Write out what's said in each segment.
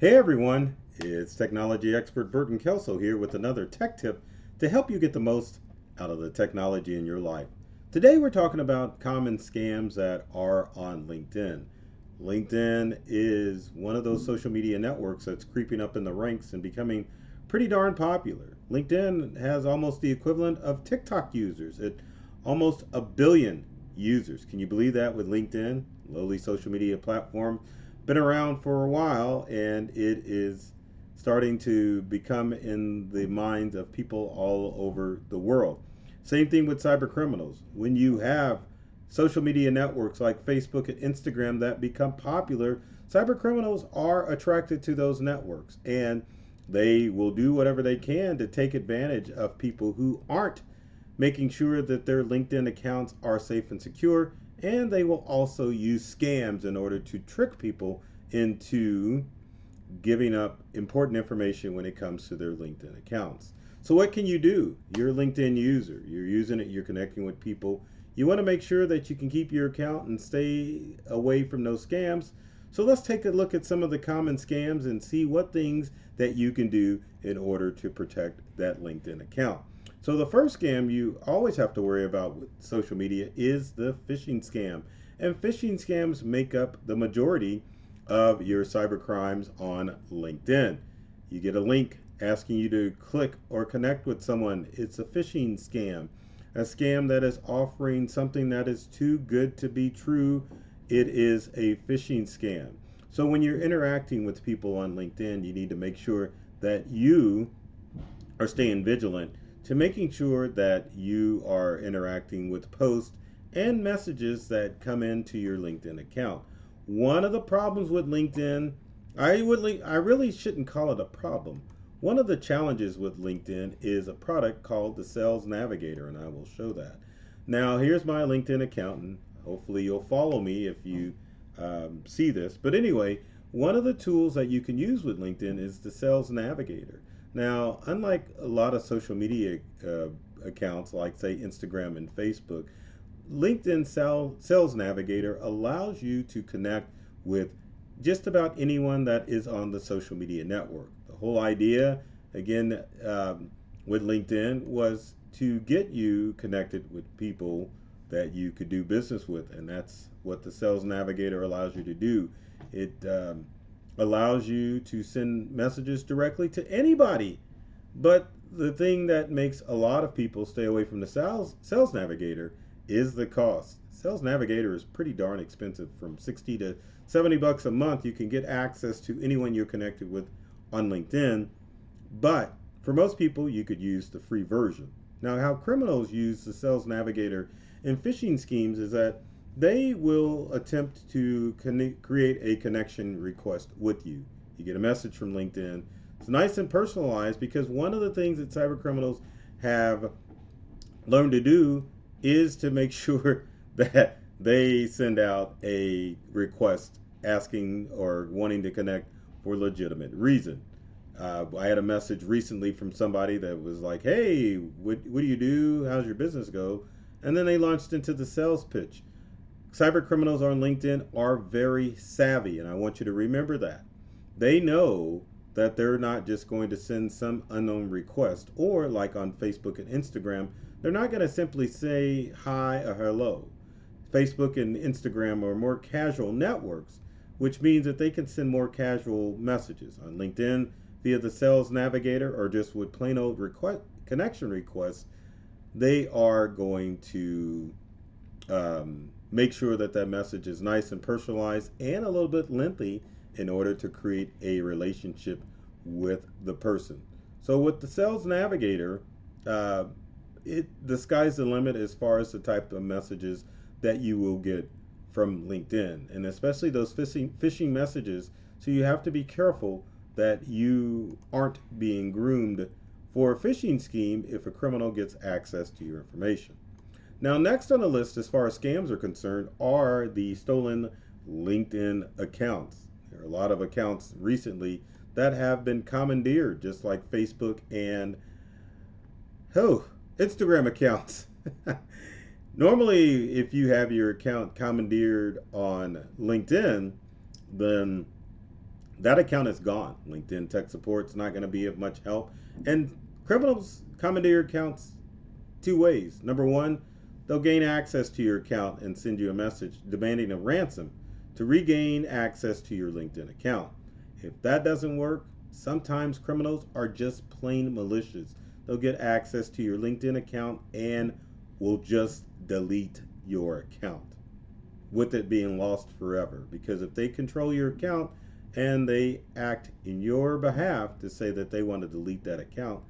Hey everyone, it's technology expert Burton Kelso here with another tech tip to help you get the most out of the technology in your life. Today we're talking about common scams that are on LinkedIn. LinkedIn is one of those social media networks that's creeping up in the ranks and becoming pretty darn popular. LinkedIn has almost the equivalent of TikTok users at almost a billion users. Can you believe that with LinkedIn, lowly social media platform? been around for a while and it is starting to become in the minds of people all over the world. Same thing with cyber criminals. When you have social media networks like Facebook and Instagram that become popular, cyber criminals are attracted to those networks and they will do whatever they can to take advantage of people who aren't making sure that their LinkedIn accounts are safe and secure and they will also use scams in order to trick people into giving up important information when it comes to their LinkedIn accounts. So, what can you do? You're a LinkedIn user, you're using it, you're connecting with people. You want to make sure that you can keep your account and stay away from those scams. So, let's take a look at some of the common scams and see what things that you can do in order to protect that LinkedIn account. So the first scam you always have to worry about with social media is the phishing scam. And phishing scams make up the majority of your cyber crimes on LinkedIn. You get a link asking you to click or connect with someone. It's a phishing scam. A scam that is offering something that is too good to be true. It is a phishing scam. So when you're interacting with people on LinkedIn, you need to make sure that you are staying vigilant to making sure that you are interacting with posts and messages that come into your LinkedIn account. One of the problems with LinkedIn, I would I really shouldn't call it a problem. One of the challenges with LinkedIn is a product called the Sales Navigator, and I will show that. Now, here's my LinkedIn account, and hopefully you'll follow me if you um, see this. But anyway, one of the tools that you can use with LinkedIn is the Sales Navigator. Now, unlike a lot of social media uh, accounts like, say, Instagram and Facebook, LinkedIn Sales Navigator allows you to connect with just about anyone that is on the social media network. The whole idea, again, um, with LinkedIn was to get you connected with people that you could do business with, and that's what the Sales Navigator allows you to do. It um, allows you to send messages directly to anybody. But the thing that makes a lot of people stay away from the sales sales navigator is the cost. Sales Navigator is pretty darn expensive. From 60 to 70 bucks a month, you can get access to anyone you're connected with on LinkedIn. But for most people, you could use the free version. Now, how criminals use the Sales Navigator in phishing schemes is that they will attempt to connect, create a connection request with you. You get a message from LinkedIn. It's nice and personalized because one of the things that cyber criminals have learned to do is to make sure that they send out a request asking or wanting to connect for legitimate reason. Uh, I had a message recently from somebody that was like, "Hey, what, what do you do? How's your business go?" And then they launched into the sales pitch. Cyber criminals on LinkedIn are very savvy, and I want you to remember that. They know that they're not just going to send some unknown request, or like on Facebook and Instagram, they're not going to simply say hi or hello. Facebook and Instagram are more casual networks, which means that they can send more casual messages on LinkedIn via the Sales Navigator or just with plain old request, connection requests. They are going to um, make sure that that message is nice and personalized and a little bit lengthy in order to create a relationship with the person. So with the Sales Navigator, uh, it the sky's the limit as far as the type of messages that you will get from LinkedIn, and especially those phishing phishing messages. So you have to be careful that you aren't being groomed for a phishing scheme if a criminal gets access to your information. Now, next on the list, as far as scams are concerned, are the stolen LinkedIn accounts. There are a lot of accounts recently that have been commandeered, just like Facebook and oh, Instagram accounts. Normally, if you have your account commandeered on LinkedIn, then that account is gone. LinkedIn tech support's not going to be of much help. And criminals commandeer accounts two ways. Number one, they'll gain access to your account and send you a message demanding a ransom to regain access to your LinkedIn account. If that doesn't work, sometimes criminals are just plain malicious. They'll get access to your LinkedIn account and will just delete your account with it being lost forever. Because if they control your account and they act in your behalf to say that they want to delete that account,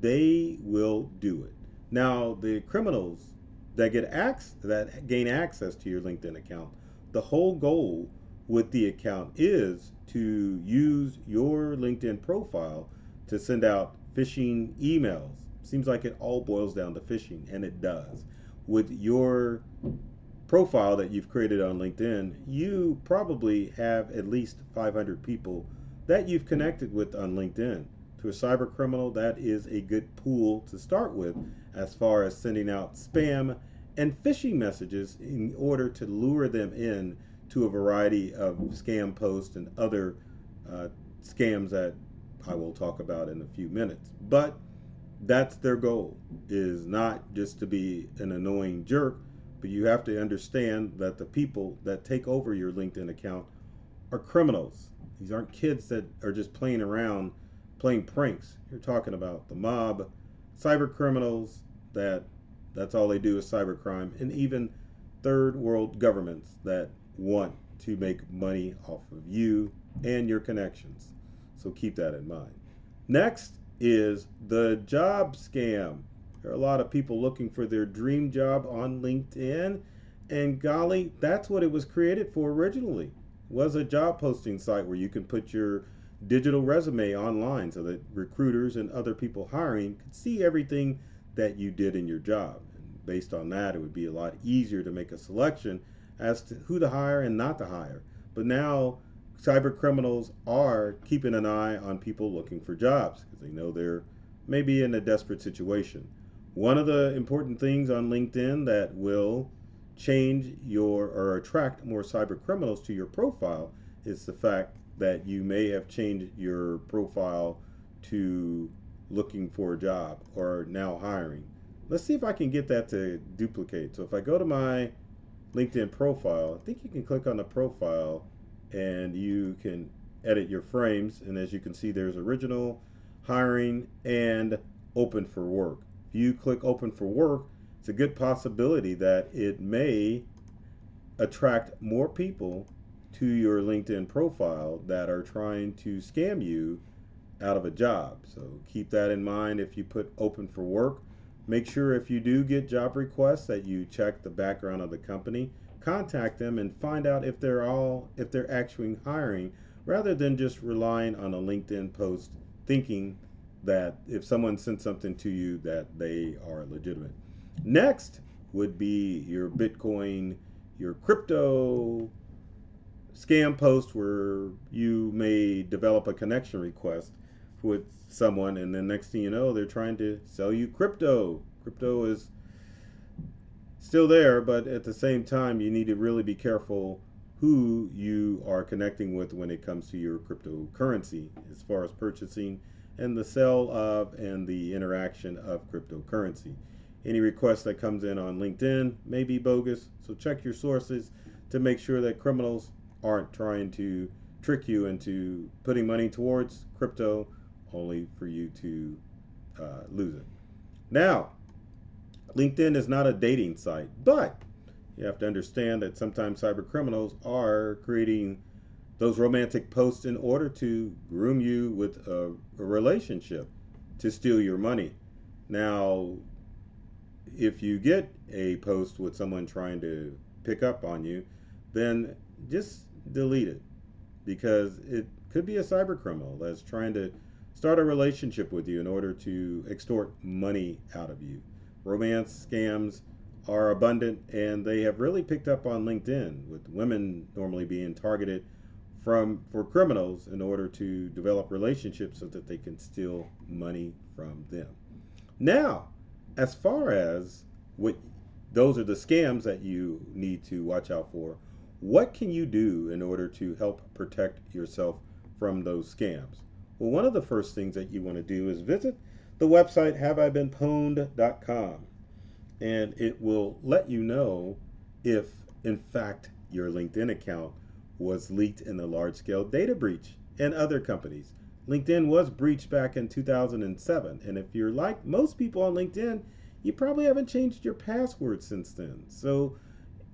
they will do it. Now, the criminals that get access, that gain access to your LinkedIn account, the whole goal with the account is to use your LinkedIn profile to send out phishing emails. Seems like it all boils down to phishing, and it does. With your profile that you've created on LinkedIn, you probably have at least 500 people that you've connected with on LinkedIn. To a cyber criminal, that is a good pool to start with as far as sending out spam and phishing messages in order to lure them in to a variety of scam posts and other uh, scams that I will talk about in a few minutes. But that's their goal is not just to be an annoying jerk, but you have to understand that the people that take over your LinkedIn account are criminals. These aren't kids that are just playing around, playing pranks. You're talking about the mob, cyber criminals that that's all they do is cybercrime, and even third world governments that want to make money off of you and your connections. So keep that in mind. Next is the job scam. There are a lot of people looking for their dream job on LinkedIn, and golly, that's what it was created for originally. Was a job posting site where you can put your digital resume online so that recruiters and other people hiring could see everything that you did in your job. And based on that, it would be a lot easier to make a selection as to who to hire and not to hire. But now cyber criminals are keeping an eye on people looking for jobs because they know they're maybe in a desperate situation. One of the important things on LinkedIn that will change your or attract more cyber criminals to your profile is the fact that you may have changed your profile to looking for a job or now hiring. Let's see if I can get that to duplicate. So if I go to my LinkedIn profile, I think you can click on the profile and you can edit your frames. And as you can see, there's original, hiring, and open for work. You click open for work, it's a good possibility that it may attract more people to your LinkedIn profile that are trying to scam you out of a job. So keep that in mind if you put open for work. Make sure if you do get job requests that you check the background of the company, contact them and find out if they're all if they're actually hiring rather than just relying on a LinkedIn post thinking that if someone sent something to you that they are legitimate. Next would be your Bitcoin, your crypto scam post where you may develop a connection request with someone, and then next thing you know, they're trying to sell you crypto. Crypto is still there, but at the same time, you need to really be careful who you are connecting with when it comes to your cryptocurrency as far as purchasing and the sale of and the interaction of cryptocurrency. Any request that comes in on LinkedIn may be bogus, so check your sources to make sure that criminals aren't trying to trick you into putting money towards crypto only for you to uh, lose it. Now, LinkedIn is not a dating site, but you have to understand that sometimes cyber criminals are creating those romantic posts in order to groom you with a, a relationship to steal your money. Now, if you get a post with someone trying to pick up on you, then just delete it because it could be a cyber criminal that's trying to start a relationship with you in order to extort money out of you. Romance scams are abundant and they have really picked up on LinkedIn with women normally being targeted from for criminals in order to develop relationships so that they can steal money from them. Now, as far as what those are the scams that you need to watch out for. What can you do in order to help protect yourself from those scams? Well, one of the first things that you want to do is visit the website haveibeenpwned.com and it will let you know if in fact your LinkedIn account was leaked in a large scale data breach and other companies. LinkedIn was breached back in 2007 and if you're like most people on LinkedIn, you probably haven't changed your password since then. So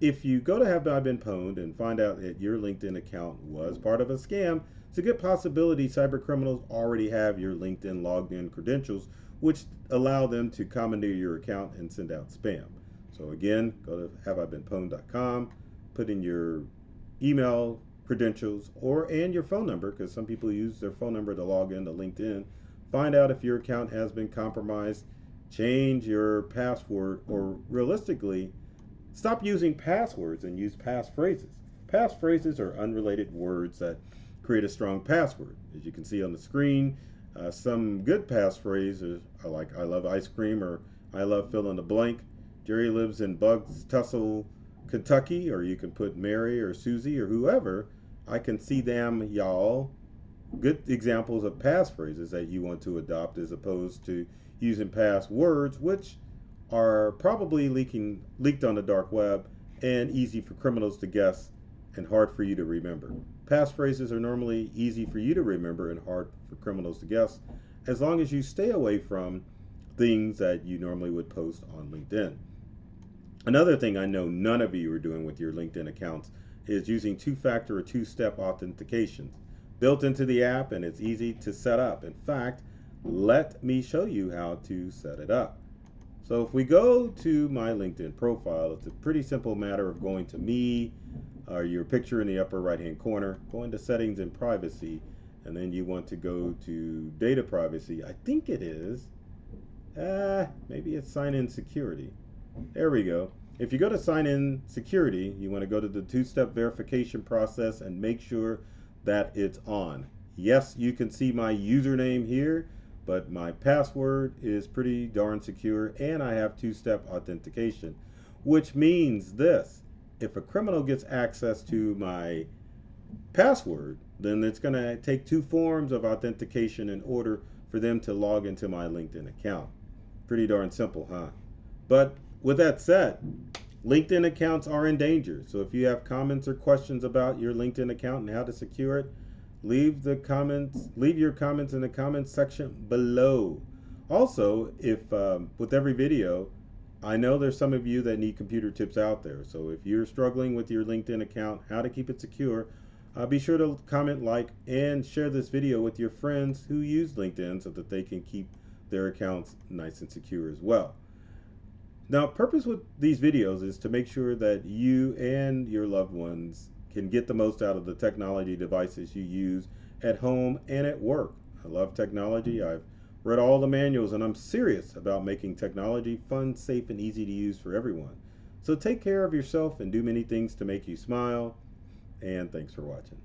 if you go to Have I Been Pwned and find out that your LinkedIn account was part of a scam, it's a good possibility cyber criminals already have your LinkedIn logged in credentials, which allow them to commandeer your account and send out spam. So again, go to haveibeenpwned.com, put in your email credentials or and your phone number because some people use their phone number to log into LinkedIn. Find out if your account has been compromised change your password, or realistically, stop using passwords and use passphrases. Passphrases are unrelated words that create a strong password. As you can see on the screen, uh, some good passphrases are like I love ice cream or I love fill in the blank. Jerry lives in Bugs Tussle, Kentucky, or you can put Mary or Susie or whoever. I can see them, y'all. Good examples of passphrases that you want to adopt as opposed to using passwords, which are probably leaking leaked on the dark web and easy for criminals to guess and hard for you to remember. Passphrases are normally easy for you to remember and hard for criminals to guess as long as you stay away from things that you normally would post on LinkedIn. Another thing I know none of you are doing with your LinkedIn accounts is using two factor or two step authentication. Built into the app and it's easy to set up. In fact, let me show you how to set it up. So if we go to my LinkedIn profile, it's a pretty simple matter of going to me, or your picture in the upper right hand corner, going to settings and privacy, and then you want to go to data privacy. I think it is. Uh, maybe it's sign in security. There we go. If you go to sign in security, you want to go to the two step verification process and make sure that it's on. Yes, you can see my username here but my password is pretty darn secure and I have two-step authentication, which means this. If a criminal gets access to my password, then it's going to take two forms of authentication in order for them to log into my LinkedIn account. Pretty darn simple, huh? But with that said, LinkedIn accounts are in danger. So if you have comments or questions about your LinkedIn account and how to secure it, leave the comments leave your comments in the comments section below. Also if um, with every video I know there's some of you that need computer tips out there. So if you're struggling with your LinkedIn account how to keep it secure uh, be sure to comment like and share this video with your friends who use LinkedIn so that they can keep their accounts nice and secure as well now purpose with these videos is to make sure that you and your loved ones can get the most out of the technology devices you use at home and at work. I love technology. I've read all the manuals and I'm serious about making technology fun, safe, and easy to use for everyone. So take care of yourself and do many things to make you smile. And thanks for watching.